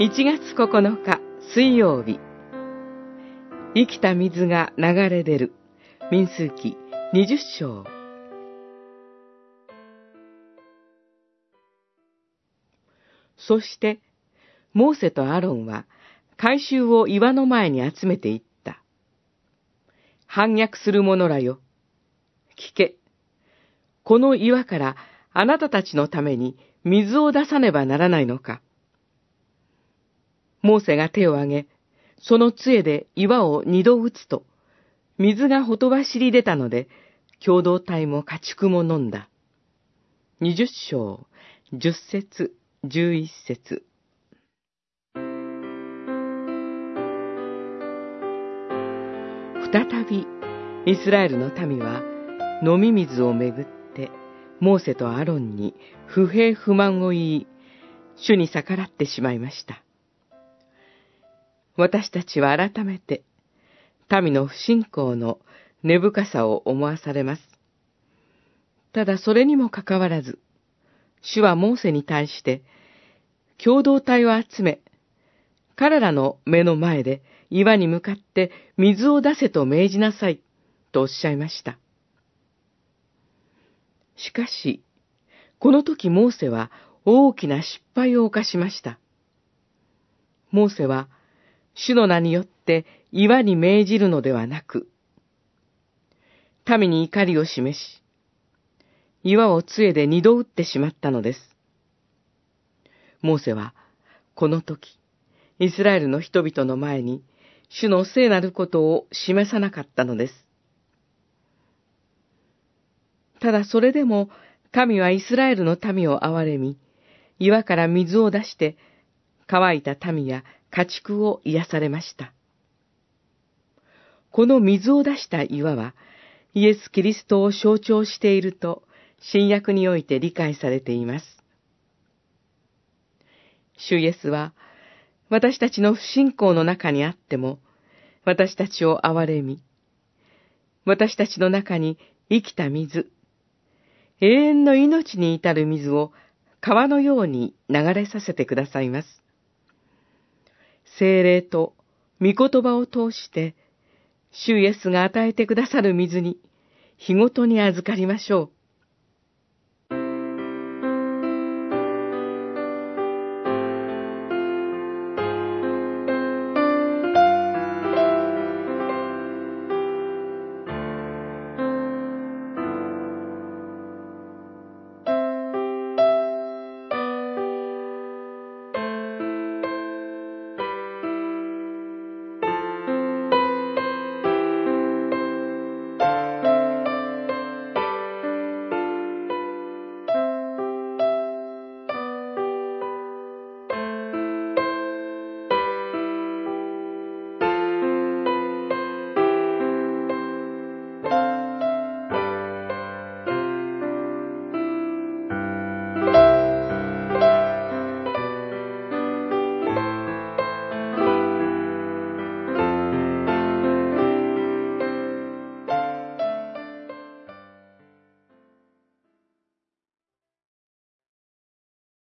1月9日水曜日生きた水が流れ出る民数記20章そしてモーセとアロンは回収を岩の前に集めていった。反逆する者らよ。聞け。この岩からあなたたちのために水を出さねばならないのか。モーセが手を挙げ、その杖で岩を二度打つと、水がほとばしり出たので、共同体も家畜も飲んだ。二十章、十節、十一節。再び、イスラエルの民は、飲み水をめぐって、モーセとアロンに不平不満を言い、主に逆らってしまいました。私たちは改めて、民の不信仰の根深さを思わされます。ただそれにもかかわらず、主はモーセに対して、共同体を集め、彼らの目の前で岩に向かって水を出せと命じなさい、とおっしゃいました。しかし、この時モーセは大きな失敗を犯しました。モーセは主の名によって岩に命じるのではなく、民に怒りを示し、岩を杖で二度打ってしまったのです。モーセは、この時、イスラエルの人々の前に、主の聖なることを示さなかったのです。ただそれでも、神はイスラエルの民を憐れみ、岩から水を出して、乾いた民や家畜を癒されました。この水を出した岩は、イエス・キリストを象徴していると、新約において理解されています。主イエスは、私たちの不信仰の中にあっても、私たちを憐れみ、私たちの中に生きた水、永遠の命に至る水を川のように流れさせてくださいます。精霊と御言葉を通して、主イエスが与えてくださる水に、日ごとに預かりましょう。